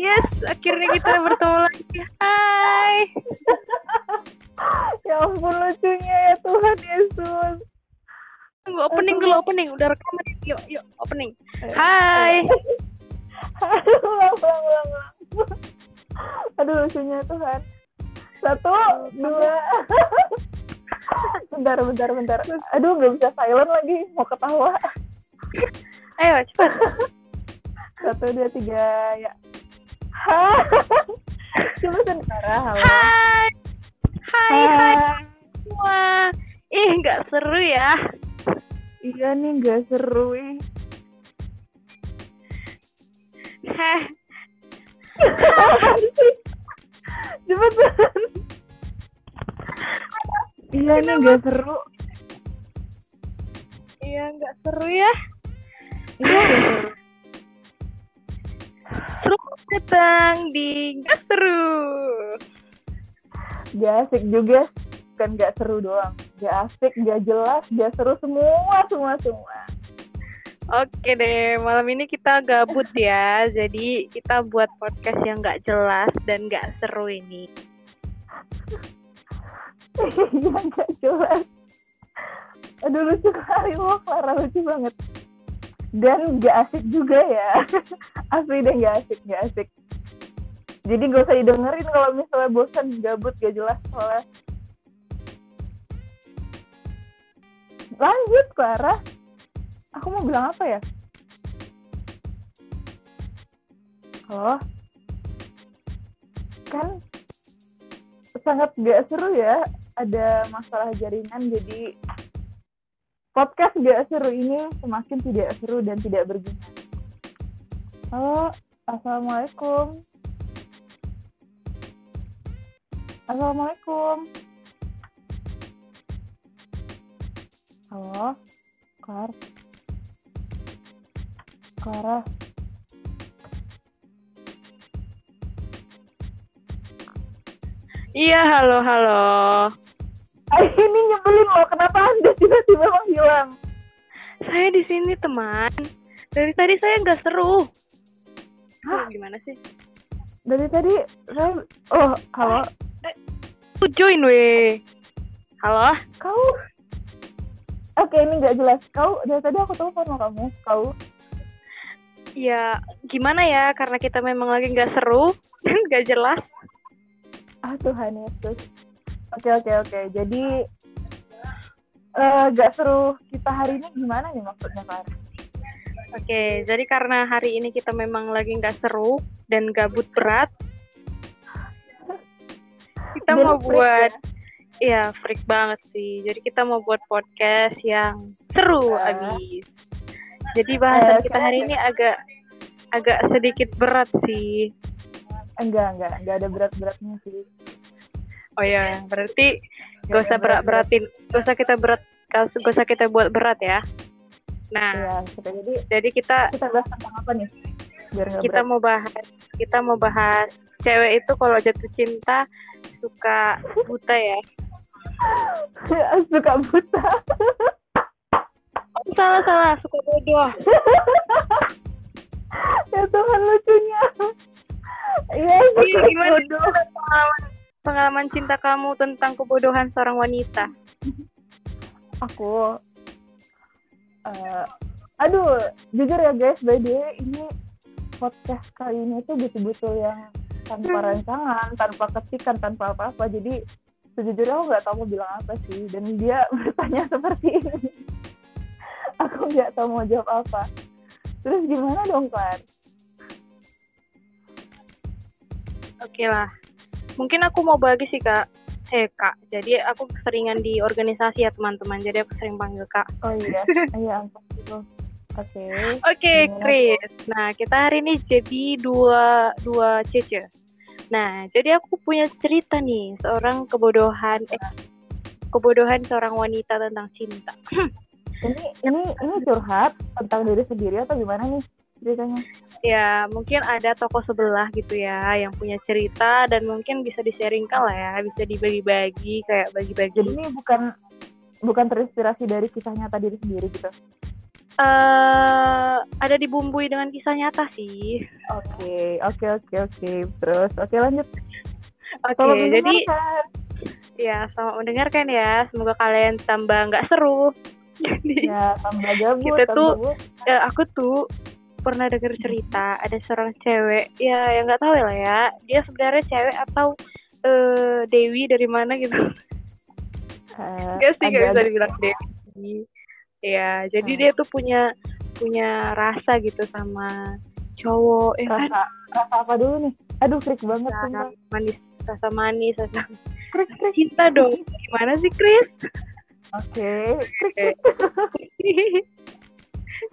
Yes, akhirnya kita bertemu lagi. Hai. ya ampun lucunya ya Tuhan Yesus. Tunggu opening dulu opening. Udah rekaman. Yuk, yuk opening. Hai. Aduh, ulang, ulang, ulang, ulang. Aduh lucunya Tuhan. Satu, dua. bentar, bentar, bentar. Aduh, nggak bisa silent lagi. Mau ketawa. Ayo cepat. Satu, dua, tiga. Ya. Hai. Coba sebentar. Halo. Hai. Hai, hai semua. Ih, nggak seru ya. Iya nih, nggak seru. Ih. Heh. Cepetan. Iya nih gak seru. Iya, nggak seru ya. Iya gak seru. Selamat datang di Nggak Seru. Gak asik juga. Kan gak seru doang. Gak asik, gak jelas, gak seru semua, semua, semua. Oke deh, malam ini kita gabut ya. Jadi kita buat podcast yang nggak jelas dan nggak seru ini. Iya gak jelas. Aduh lucu kali lo, Clara lucu banget. Dan gak asik juga ya. Asli deh gak asik, gak asik. Jadi gak usah didengerin kalau misalnya bosan, gabut, gak jelas soalnya. Lanjut, Clara. Aku mau bilang apa ya? Halo? Kan sangat gak seru ya ada masalah jaringan jadi podcast gak seru ini semakin tidak seru dan tidak berguna. Halo, assalamualaikum. Assalamualaikum. Halo, Klar. Clara. Iya, halo, halo. Ini nyebelin loh, kenapa Anda tiba-tiba menghilang? Saya di sini teman. Dari tadi saya nggak seru. Hah? Gimana sih? Dari tadi saya oh, halo. Aku join weh. Halo? Kau Oke, ini nggak jelas. Kau dari tadi aku telepon sama kamu. Kau Ya, gimana ya? Karena kita memang lagi nggak seru dan nggak jelas. ah Tuhan Yesus. Oke, oke, oke. Jadi eh nggak seru kita hari ini gimana nih maksudnya, Kak? Oke, jadi karena hari ini kita memang lagi nggak seru dan gabut berat, kita Dan mau freak buat, ya freak banget sih. Jadi kita mau buat podcast yang seru Ya. abis. Jadi bahasan Eh, kita hari ini agak agak sedikit berat sih. Enggak, enggak, enggak ada berat-beratnya sih. Oh ya, berarti gak usah berat-berat. berat-beratin, gak usah kita berat, gak usah kita buat berat ya. Nah, Iya, kita jadi jadi kita kita bahas tentang apa nih? Biar kita berat. mau bahas kita mau bahas cewek itu kalau jatuh cinta suka buta ya suka buta. oh, salah salah suka bodoh ya Tuhan lucunya. Iya, Ih, suka gimana bodoh. Pengalaman cinta kamu tentang kebodohan seorang wanita? Aku eh, aduh jujur ya guys by the way ini podcast kali ini tuh betul-betul yang tanpa Hmm. rancangan tanpa ketikan tanpa apa-apa. Jadi sejujurnya aku nggak tahu mau bilang apa sih dan dia bertanya seperti ini. Aku nggak tahu mau jawab apa. Terus gimana dong Klar? oke lah mungkin aku mau bagi sih kak eh kak jadi aku keseringan di organisasi ya teman-teman jadi aku sering panggil kak oh iya iya gitu. oke Oke, Chris. Nah, kita hari ini jadi dua dua cece. Nah, jadi aku punya cerita nih, seorang kebodohan eh, kebodohan seorang wanita tentang cinta. ini ini ini curhat tentang diri sendiri atau gimana nih ceritanya Ya, mungkin ada toko sebelah gitu ya yang punya cerita dan mungkin bisa di-sharingkan lah ya, bisa dibagi-bagi kayak bagi-bagi. jadi ini bukan bukan terinspirasi dari kisah nyata diri sendiri gitu eh ada dibumbui dengan kisah nyata sih. Oke, oke, oke, oke. Terus, oke lanjut. Oke, Selamat jadi ya selamat mendengarkan ya. Semoga kalian tambah nggak seru. Jadi ya tambah gabut, Kita tambah tuh- gabut. ya, aku tuh pernah dengar cerita ada seorang cewek ya yang nggak tahu lah ya dia sebenarnya cewek atau eh, Dewi dari mana gitu Eh, Gak sih gak bisa dibilang Dewi ya jadi Hmm. dia tuh punya punya rasa gitu sama cowok ya kan rasa rasa apa dulu nih? Aduh, freak banget rasa sumpah. manis rasa manis rasa Freak, freak. cinta dong gimana sih Chris Oke. Oke.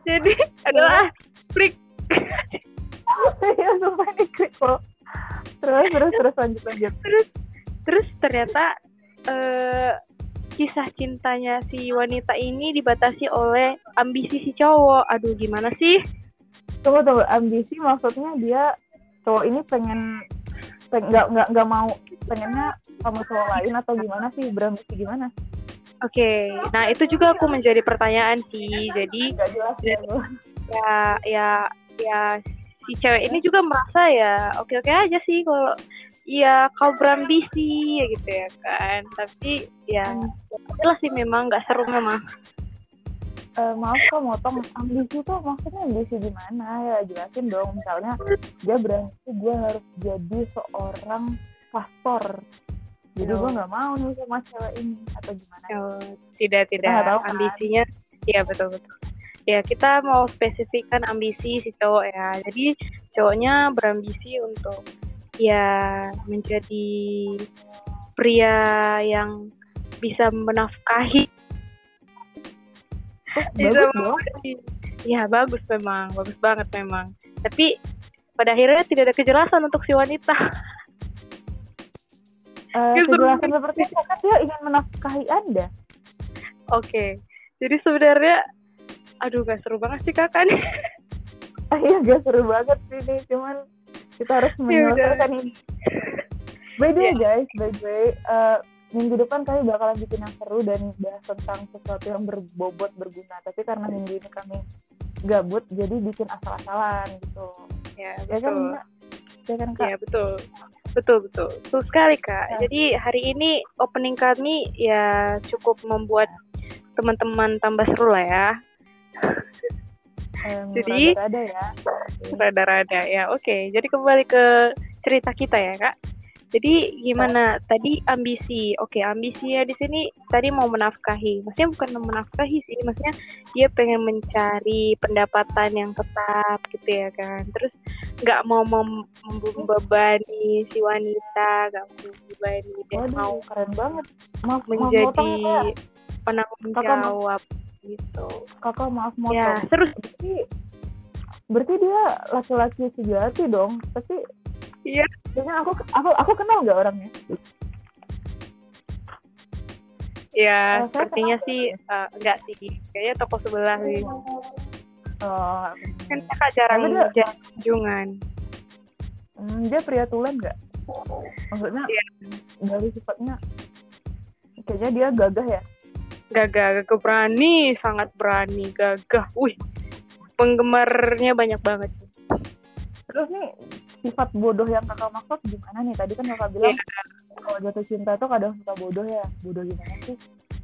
jadi adalah Terus, terus, terus lanjut, lanjut. terus ternyata eh, kisah cintanya si wanita ini dibatasi oleh ambisi si cowok aduh gimana sih Tunggu, tunggu. Ambisi maksudnya dia cowok ini pengen peng- nggak nggak nggak mau pengennya sama cowok lain atau gimana sih berambisi gimana? Oke, nah itu juga aku menjadi pertanyaan sih. Jadi jelas ya ya ya ya si cewek ini juga merasa ya oke oke aja sih kalau ya kau berambisi ya gitu ya kan. Tapi ya jelas sih memang nggak seru memang. Eh, maaf kok motong ambisi tuh maksudnya ambisi gimana ya jelasin dong misalnya dia berambisi gue harus jadi seorang pastor jadi Oh. gue nggak mau nih sama cewek ini atau gimana Oh, tidak tidak kan? ambisinya ya betul betul. Ya kita mau spesifikkan ambisi si cowok ya. Jadi cowoknya berambisi untuk ya menjadi pria yang bisa menafkahi bagus Bisa dong Ya bagus memang, bagus banget memang. Tapi pada akhirnya tidak ada kejelasan untuk si wanita. Dia kejelasan seperti itu kan dia ingin menafkahi anda Oke, jadi sebenarnya, aduh gak seru banget sih kakak nih. Ah, iya gak seru banget sih ini cuman kita harus Ya menyelesaikan ini by the way Ya. guys by the way eh, minggu depan kami bakalan bikin yang seru dan bahas tentang sesuatu yang berbobot berguna tapi karena minggu ini kami gabut jadi bikin asal-asalan gitu Ya, ya kan betul. Mbak? ya kan kak Ya betul, betul betul, betul sekali kak. Ya. Jadi hari ini opening kami ya cukup membuat teman-teman tambah seru lah ya, Em, Jadi- rada-rada ya rada-rada ya. Oke, jadi kembali ke cerita kita ya kak. Jadi gimana tadi ambisi? Oke, ambisi ya di sini tadi mau menafkahi. Maksudnya bukan menafkahi sih, maksudnya dia pengen mencari pendapatan yang tetap gitu ya kan. Terus nggak mau mem- membebani si wanita, nggak mau membebani dia mau keren banget maaf menjadi penanggung Kakak mau- jawab gitu. kakak maaf motong Ya, terus berarti berarti dia laki-laki sejati dong tapi Iya. kayaknya aku aku aku kenal nggak orangnya ya Oh, sepertinya kenal sih eh, enggak sih. Kayaknya toko sebelah sih. oh Kan kakak jarang dia- kunjungan. hmm, dia pria tulen nggak maksudnya Iya. dari sifatnya kayaknya dia gagah ya Gagah, gagah berani, sangat berani, gagah. Wih, penggemarnya banyak banget. terus nih sifat bodoh yang kakak maksud gimana nih tadi kan kakak bilang kalau jatuh cinta tuh kadang suka bodoh ya bodoh gimana sih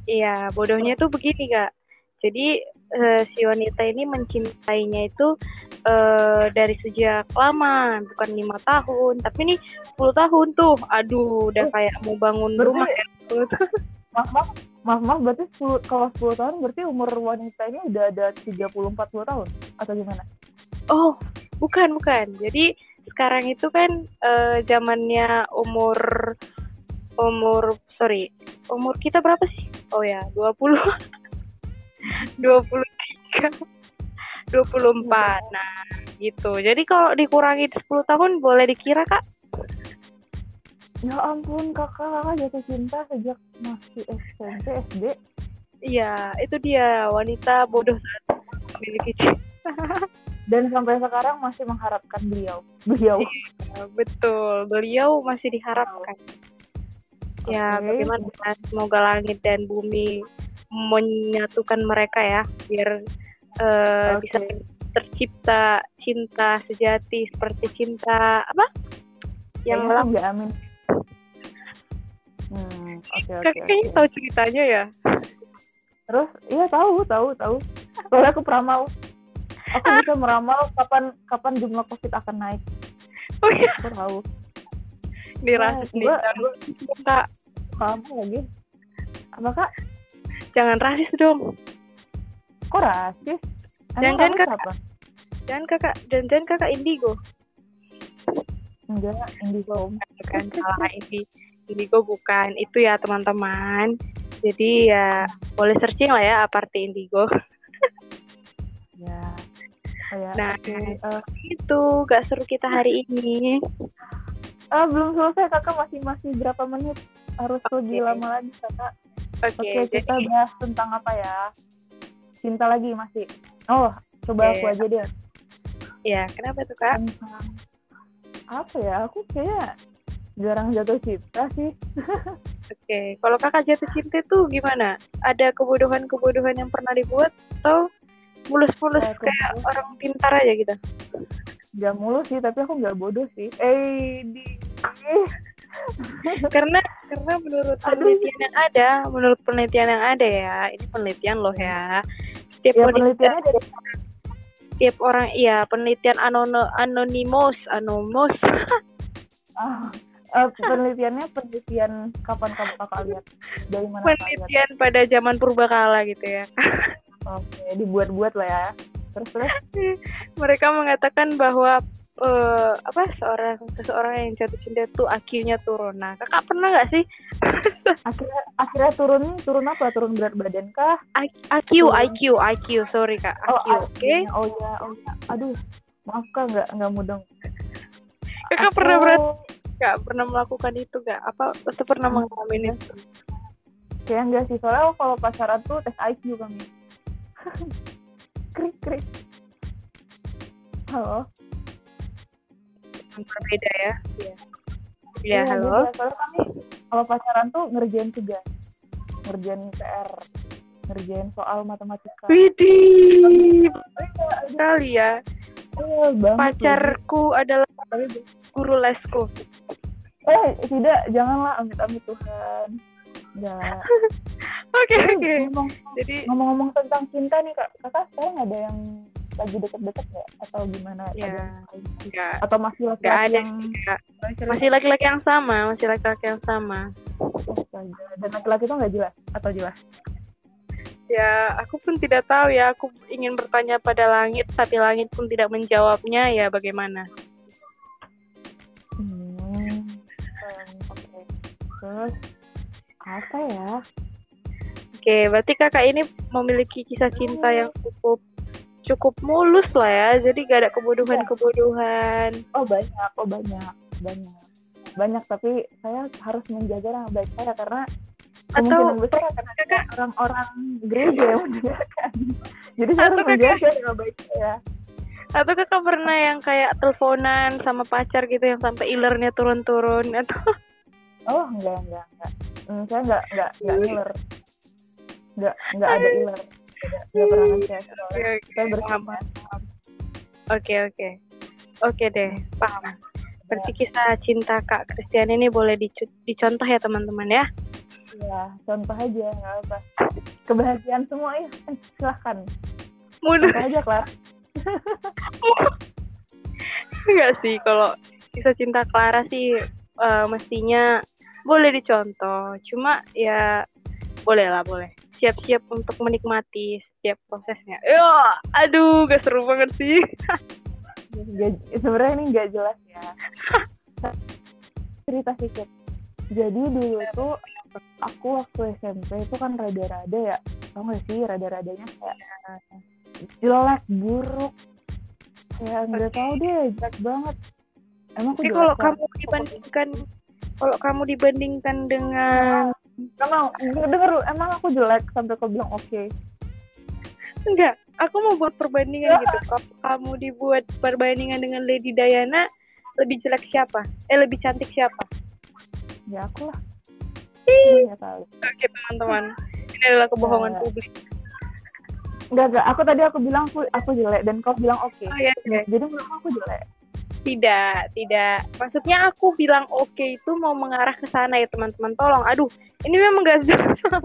Iya, bodohnya tuh begini kak. Jadi eh, si wanita ini mencintainya itu eh, dari sejak lama, bukan lima tahun, tapi nih 10 tahun tuh. Aduh, udah kayak mau bangun Berarti- rumah ya. maaf maaf maaf maaf berarti 10, kalau 10 tahun berarti umur wanita ini udah ada 30 40 tahun atau gimana? Oh, bukan bukan. Jadi sekarang itu kan eh, zamannya umur umur sorry umur kita berapa sih? Oh ya 20 23 24 nah gitu. Jadi kalau dikurangi 10 tahun boleh dikira kak Ya ampun kakak, kakak jatuh cinta sejak masih SMP, SD. iya itu dia wanita bodoh saat memiliki cinta Dan sampai sekarang masih mengharapkan beliau. Beliau. betul beliau masih diharapkan ya Oke. bagaimana semoga langit dan bumi menyatukan mereka ya biar uh, Oke. bisa tercipta cinta sejati seperti cinta apa? Yang nggak amin. Hmm, oke oke. Kakak kayaknya oke. tahu ceritanya ya. Terus, iya tahu, tahu, tahu. Soalnya aku peramal. Aku bisa meramal kapan kapan jumlah COVID akan naik. Oh iya, Aku tahu. ini Wah, rasis nih. Jangan- Kak, Sama lagi. Apa kak? jangan rasis dong. Kok rasis? Jangan, Emang kamu Kak. siapa? Jangan kakak, jangan, jangan kakak indigo. Enggak, Indigo. Bukan salah indi, indigo bukan. Itu ya teman-teman. Jadi ya boleh searching lah ya apa arti indigo. Ya. Kayak Nah. oke, eh, Itu gak seru kita hari ini. ah, belum selesai kakak masih masih berapa menit? Harus lebih Oke. lama lagi kakak. Oke, Oke, jadi kita bahas tentang apa ya? Cinta lagi masih. Oh, coba Oke. aku aja deh. ya kenapa tuh kak? Tentang apa ya? Aku kayak jarang jatuh cinta sih. Oke, kalau kakak jatuh cinta tuh gimana? Ada kebodohan-kebodohan yang pernah dibuat atau mulus-mulus Eh, kayak orang pintar aja gitu? Gak mulu sih, tapi aku nggak bodoh sih. Eh, di karena karena menurut Aduh. penelitian yang ada, menurut penelitian yang ada ya, ini penelitian loh ya. Setiap ya penelitiannya dari setiap orang iya penelitian anono, anonymous anonymous ah, eh, penelitiannya penelitian kapan kamu kakak lihat dari mana kakak lihat? penelitian pada zaman purbakala gitu ya Oke, dibuat-buat lah ya. Terus terus mereka mengatakan bahwa eh, apa seorang seseorang yang jatuh cinta tuh IQ-nya turun nah kakak pernah nggak sih akhirnya akhirnya turun turun apa? Turun berat badan kah? I- IQ Turun. IQ IQ sorry kak Oh, IQ oke akhirnya. oh ya, oh ya. Aduh, maaf kak nggak nggak mudeng. kakak Aku- pernah berat nggak pernah melakukan itu nggak apa atau pernah mengalami itu Kayak enggak sih, soalnya kalau pacaran tuh tes IQ kami. krik krik. Halo. berbeda ya iya ya Iya, halo beda. Soalnya kami kalau pacaran tuh ngerjain tugas, ngerjain PR, ngerjain soal matematika. Widih, sekali ya. Iya, banget Pacarku adalah lagi. guru lesku. Eh, tidak, janganlah amit-amit Tuhan. Oke, oke. ngomong- Jadi, Ngomong-ngomong tentang cinta nih, Kak. Kakak sekarang ada yang lagi deket-deket nggak? Atau gimana? Ya. Yang- enggak, Atau masih laki-laki ada yang... enggak. Masih laki-laki yang sama, masih laki-laki yang sama. Astaga. Dan laki-laki itu nggak jelas? Atau jelas? Ya, aku pun tidak tahu ya. Aku ingin bertanya pada langit, tapi langit pun tidak menjawabnya. Ya, bagaimana? Hmm. Oke. Terus, apa ya? Oke, berarti kakak ini memiliki kisah cinta yang cukup cukup mulus lah ya. Jadi gak ada kebodohan-kebodohan. Oh banyak, oh banyak, banyak, banyak. Tapi saya harus menjaga nama baik saya karena Atau kakak orang-orang gereja yang mendengarkan. Jadi saya harus menjaga nama baik saya. atau kakak pernah yang kayak teleponan sama pacar gitu yang sampai ilernya turun-turun atau Oh enggak, enggak, enggak. Hmm, saya enggak, enggak, enggak ngiler. Enggak, enggak ada iler. Enggak, enggak pernah nge-chat. soalnya. Oke, oke, Saya paham. Oke, oke. Oke deh, paham. Berarti kisah cinta Kak Christian ini boleh dicontoh ya teman-teman ya. Ya, contoh aja, enggak apa. Kebahagiaan semua ya, eh, silahkan. Mudah Contoh aja, Clara. enggak sih kalau kisah cinta Clara sih eh, mestinya boleh dicontoh. Cuma ya boleh lah, boleh. Siap-siap untuk menikmati setiap prosesnya. Ya, aduh, gak seru banget sih. Nggak- sebenarnya ini nggak jelas ya cerita sedikit jadi dulu tuh aku waktu SMP itu kan rada-rada ya tau gak sih rada-radanya kayak jelek buruk kayak nggak tahu deh jelek banget emang aku kalau kamu dibandingkan kalau kamu dibandingkan dengan emang denger dulu emang aku jelek sampai kau bilang oke enggak, aku mau buat perbandingan gitu. Kalau kamu dibuat perbandingan dengan Lady Diana, lebih jelek siapa? Eh lebih cantik siapa? ya aku lah Oke teman-teman, ini adalah kebohongan Ya. publik. Enggak, enggak. Aku tadi aku bilang aku, aku jelek dan kau bilang oke. Oh iya, oke. Jadi menurut aku jelek. Tidak, tidak. Maksudnya aku bilang oke itu mau mengarah ke sana ya teman-teman. Tolong. Aduh, ini memang gak jelas.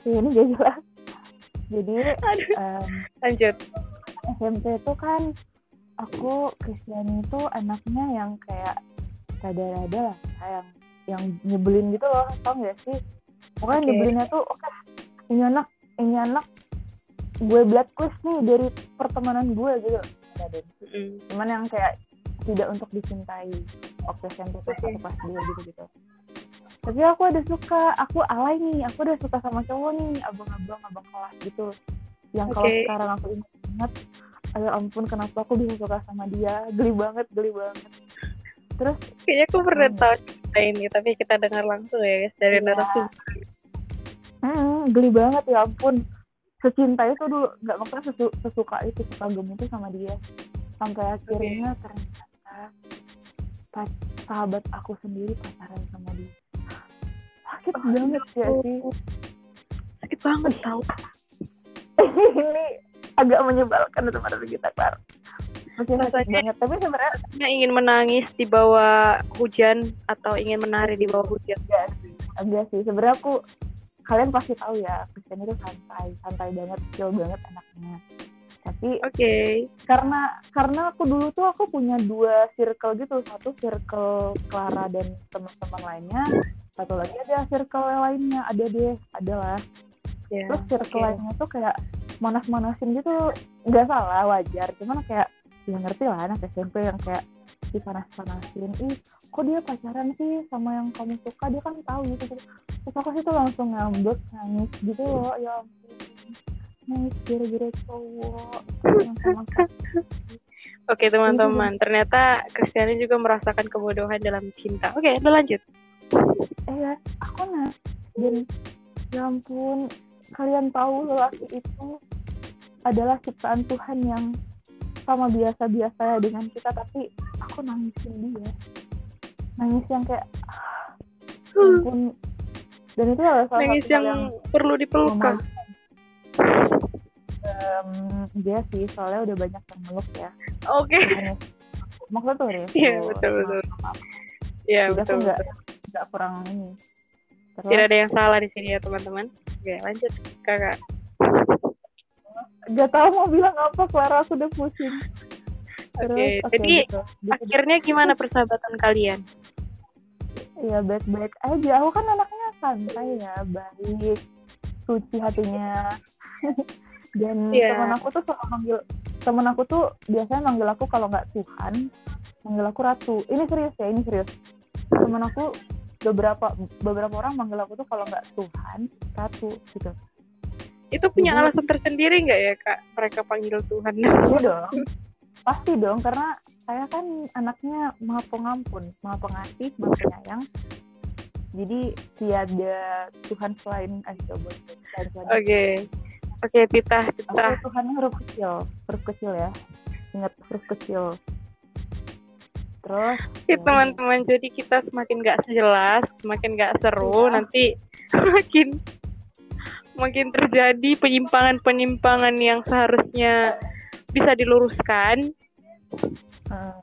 Iya, ini gak jelas. Jadi Aduh. em, Lanjut. SMP itu kan aku Kristiani itu anaknya yang kayak rada-rada lah yang yang nyebelin gitu loh tau gak sih pokoknya Oke. nyebelinnya tuh oke ini anak ini anak gue blacklist nih dari pertemanan gue gitu. Mm. cuman yang kayak tidak untuk dicintai Oke. aku pas dua gitu gitu tapi aku ada suka aku alay nih aku udah suka sama cowok nih abang-abang abang kelas gitu yang kalau Oke. sekarang aku ingat ayo ampun kenapa aku bisa suka sama dia geli banget geli banget terus Kayaknya aku pernah Hmm. tahu cerita ini, tapi kita dengar langsung ya guys dari Iya. narasumber. hmm, geli banget ya ampun secinta itu dulu nggak maksudnya sesu- sesuka itu sekagum itu sama dia sampai akhirnya ternyata pa- sahabat aku sendiri pacaran sama dia sakit Oh, banget ya sih Sakit banget tau. ini agak menyebalkan teman-teman kita Klar masih sakit Rasanya- banget. Tapi sebenarnya ingin menangis di bawah hujan atau ingin menari di bawah hujan. enggak sih enggak sih. Sebenarnya aku kalian pasti tahu ya Kristen itu santai santai banget chill banget anaknya. Tapi Oke. karena karena aku dulu tuh aku punya dua circle gitu. Satu circle Clara dan teman-teman lainnya satu lagi ada circle lainnya. Ada deh adalah Ya. terus circle oke. lainnya tuh kayak manas-manasin gitu nggak salah wajar cuman kayak ya ngerti lah anak SMP yang kayak dipanas-panasin ih kok dia pacaran sih sama yang kamu suka dia kan tahu gitu, gitu. terus aku situ langsung ngambek nangis gitu loh ya ampun nangis gara-gara cowok Oke teman-teman, ternyata Kristiani juga merasakan kebodohan dalam cinta. Oke, udah lanjut. eh ya aku nah dan ya ampun kalian tahu lelaki itu adalah ciptaan Tuhan yang sama biasa-biasa ya dengan kita tapi aku nangisin dia nangis yang kayak ah, ya ampun dan itu adalah salah Nangis hal yang perlu dipeluk kan? Em, dia sih soalnya udah banyak yang meluk ya Oke. Makanya- maksudnya tuh Rif, Iya, betul, betul. Iya betul. nggak nggak kurang ini terus Tidak ada yang salah di sini ya teman-teman. Oke, lanjut kakak. Gak tahu mau bilang apa, Clara aku udah pusing. Oke, Terus, jadi gitu. Akhirnya gimana persahabatan kalian? ya baik-baik aja. Aku kan anaknya santai ya, baik, suci hatinya. Dan Iya. teman aku tuh suka manggil teman aku tuh biasanya manggil aku kalau nggak Tuhan, manggil aku Ratu. Ini serius ya, ini serius. Teman aku beberapa beberapa orang manggil aku tuh kalau nggak Tuhan, Ratu gitu. Itu punya Jadi- alasan tersendiri nggak ya kak? Mereka panggil Tuhan. Iya dong. Pasti dong, karena saya kan anaknya maha pengampun, maha pengasih, maha penyayang. Jadi tiada Tuhan selain Tuhan. Oke, oke Tita, Aku Tita. Tuhannya huruf kecil, huruf kecil ya. Ingat huruf kecil. Terus Oke teman-teman, jadi kita semakin nggak sejelas, semakin nggak seru, Iya. nanti makin makin terjadi penyimpangan-penyimpangan yang seharusnya bisa diluruskan. eh,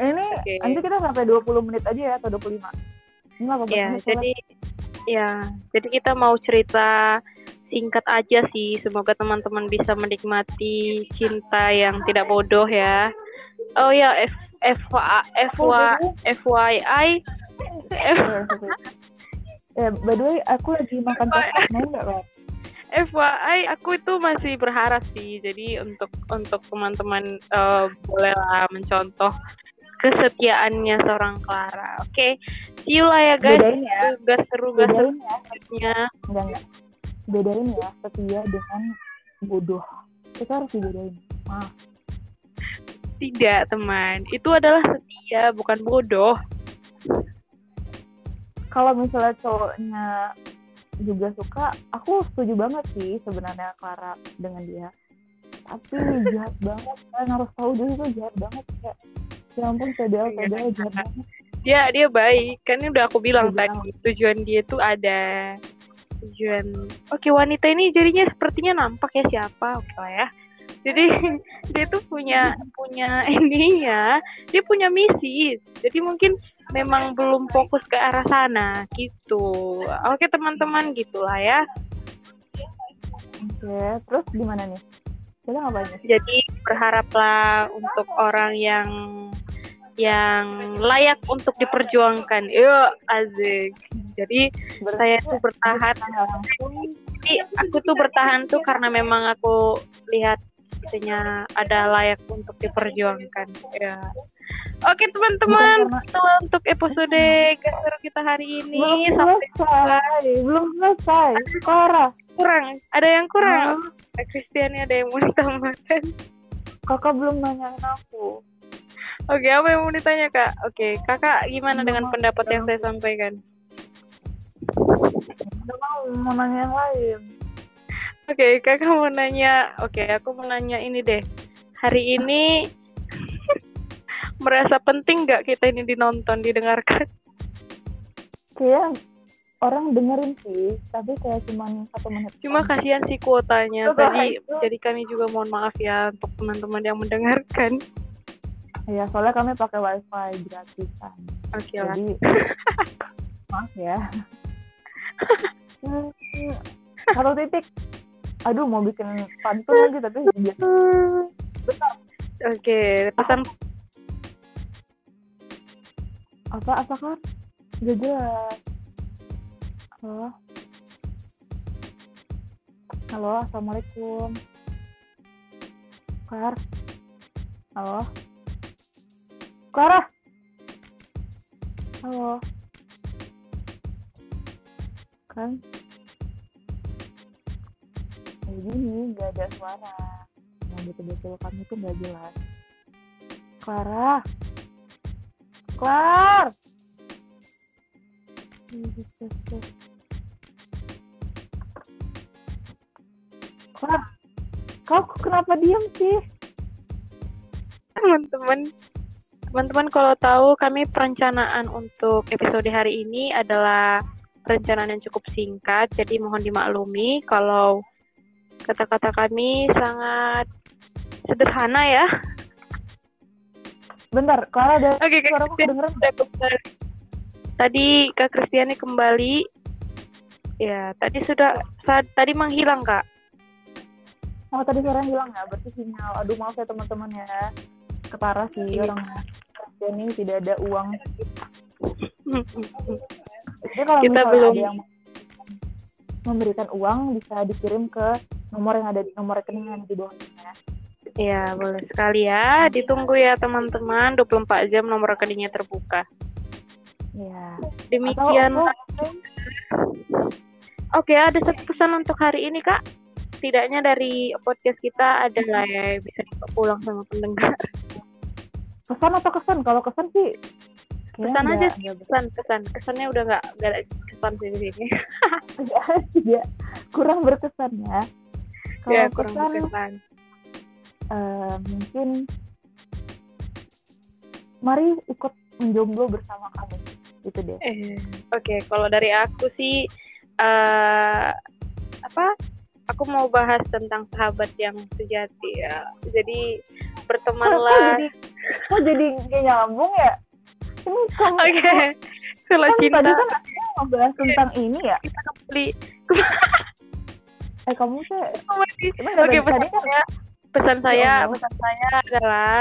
ini Oke. nanti kita sampai 20 menit aja ya atau 25. Ini Ya, jadi ya, jadi kita mau cerita singkat aja sih. Semoga teman-teman bisa menikmati cinta yang tidak bodoh ya. Oh ya, F FYI F, Ya, by the way, aku lagi makan coklat, mau nggak? FYI aku itu masih berharap sih. Jadi untuk untuk teman-teman eh, bolehlah mencontoh kesetiaannya seorang Clara. Oke, see you lah ya guys. Bedain ya, Gas seru gas bedain ya. enggak enggak bedain ya setia dengan bodoh kita harus dibedain maaf Tidak teman, itu adalah setia bukan bodoh. kalau misalnya cowoknya juga suka aku setuju banget sih sebenarnya Clara dengan dia tapi jahat banget kalian harus tahu dia itu jahat banget kayak ya ampun PDL Iya. PDL jahat banget Dia dia baik, kan ini udah aku bilang Iya. tadi tujuan dia tuh ada. tujuan oke wanita ini jadinya sepertinya nampak ya siapa oke lah ya jadi dia tuh punya punya ininya dia punya misi. Jadi mungkin memang belum fokus ke arah sana gitu. Oke teman-teman gitulah ya. Oke, terus gimana nih? Kita ngapain? jadi berharaplah untuk orang yang yang layak untuk diperjuangkan. Yuk asik. Jadi saya tuh bertahan. jadi aku tuh bertahan tuh karena memang aku lihat itunya ada layak untuk diperjuangkan ya oke teman-teman itu untuk episode gasero kita hari ini belum selesai, belum selesai. Clara, kurang ada yang kurang Hmm. Kristiani ada yang mau ditambahkan kakak belum nanyain aku. Oke, apa yang mau ditanya kak? Oke, kakak gimana dengan pendapat yang saya sampaikan? Udah mau mau nanya yang lain. Oke, kakak mau nanya. Oke, aku mau nanya ini deh. Hari ini merasa penting nggak kita ini dinonton, didengarkan? Kayak orang dengerin sih, tapi kayak cuman satu menit. Cuma kasihan sih kuotanya. Betul, Tadi itu. jadi kami juga mohon maaf ya untuk teman-teman yang mendengarkan. Ya, soalnya kami pakai wifi gratisan. Oke lah. Jadi maaf ya. Satu titik. Aduh mau bikin pantun lagi tapi biasa. Oke, pesan Apa apa kan? Gak jelas. Halo. Halo, assalamualaikum. Kar. Halo. Clara. Halo. Kan? Kayak gini, gak ada suara. Yang betul-betul kamu tuh gak jelas. Clara. Clar. Clar. Kau kenapa diam sih? teman-teman teman-teman kalau tahu kami perencanaan untuk episode hari ini adalah perencanaan yang cukup singkat jadi mohon dimaklumi kalau kata-kata kami sangat sederhana ya Bentar, Clara ada oke Kak suaraku Kristiani kedengeran tadi Kak Kristiani kembali ya tadi sudah saat tadi menghilang Kak Oh, tadi suaranya hilang ya? Berarti sinyal. Aduh, maaf ya teman-teman ya. Keparah sih Iya. orang ini tidak ada uang. Jadi kalau Kita belum- yang memberikan uang bisa dikirim ke nomor yang ada di nomor rekening yang ada di bawahnya. ya boleh sekali ya ditunggu ya teman-teman 24 jam nomor rekeningnya terbuka Iya. demikian Atau- Oke, ada satu pesan untuk hari ini, Kak. Setidaknya dari podcast kita ada lah ya bisa pulang sama pendengar. Kesan atau kesan? Kalau kesan sih Pesan aja sih, pesan, pesan. Kesannya udah nggak ada kesan sih di sini. tidak kurang berkesan ya. Kalau ya, kurang kesan berkesan. eh, mungkin mari ikut menjomblo bersama kami. Itu deh. Eh, Oke, kalau dari aku sih eh apa? Aku mau bahas tentang sahabat yang sejati ya. Jadi Kok, kok bertemanlah. jadi kok jadi nggak nyambung ya? Ini kamu Oke. Kalau kan cinta tadi kan aku ngebahas tentang ini ya. kita kembali. Eh kamu sih Oke, dari pesan saya, pesan saya, Allah. pesan saya adalah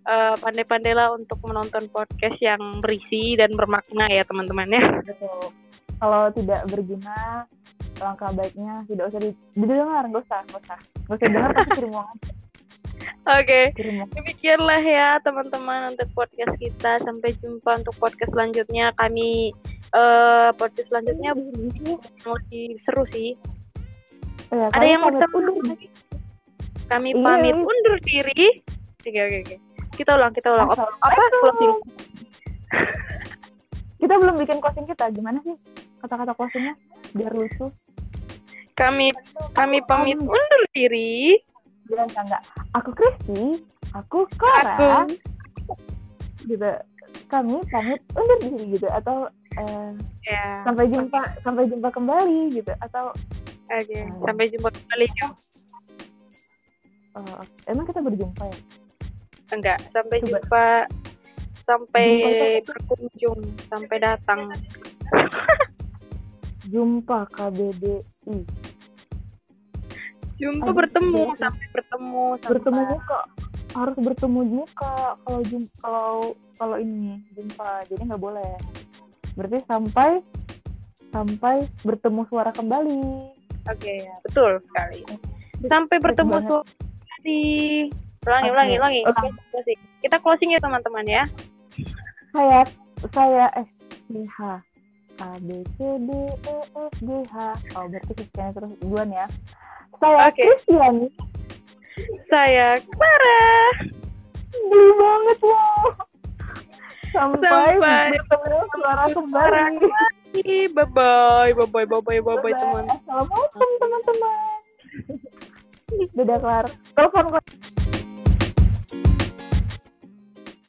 eh, pandai-pandailah untuk menonton podcast yang berisi dan bermakna ya teman-teman ya. gitu. Kalau tidak berguna, langkah baiknya tidak usah di- didengar, nggak usah, nggak usah, nggak usah dengar tapi kirim uang aja, Oke, uang. demikianlah ya teman-teman untuk podcast kita. Sampai jumpa untuk podcast selanjutnya. Kami eh podcast selanjutnya yang lebih seru sih. Eh, Ada yang mau undur. Kami Iya, pamit undur diri. Oke, oke, oke. Kita ulang, kita ulang. Apa, apa closing? Kita belum bikin closing kita, gimana sih kata-kata closingnya biar lucu? Kami kami pamit undur diri. Bilang enggak, aku Kristi, aku Clara, Aku gitu. Kami pamit undur diri gitu atau eh, Ya. sampai jumpa sampai jumpa kembali gitu atau Oke, Eh. sampai jumpa kembali Jo. eh, emang kita berjumpa ya Enggak, sampai Coba. jumpa sampai Jumpa berkunjung, sampai datang. jumpa KBBI Jumpa Aduh, bertemu, iya. sampai bertemu, sampai bertemu muka harus bertemu muka kalau jum kalau kalau ini jumpa jadi nggak boleh berarti sampai sampai bertemu suara kembali Oke, ya, betul sekali. Sampai bertemu kali. Ulangi, Oke, ulangi, ulangi. Closing. Kita closing ya teman-teman ya. saya saya S B H A B C D E F G H oh berarti Kristiani terus duluan ya saya Oke. Kristiani Saya Clara. geli banget loh sampai, Sampai bertemu suara suara kembali Bye bye, bye bye, bye bye, bye bye teman. Assalamualaikum teman-teman. Dadah kelar telepon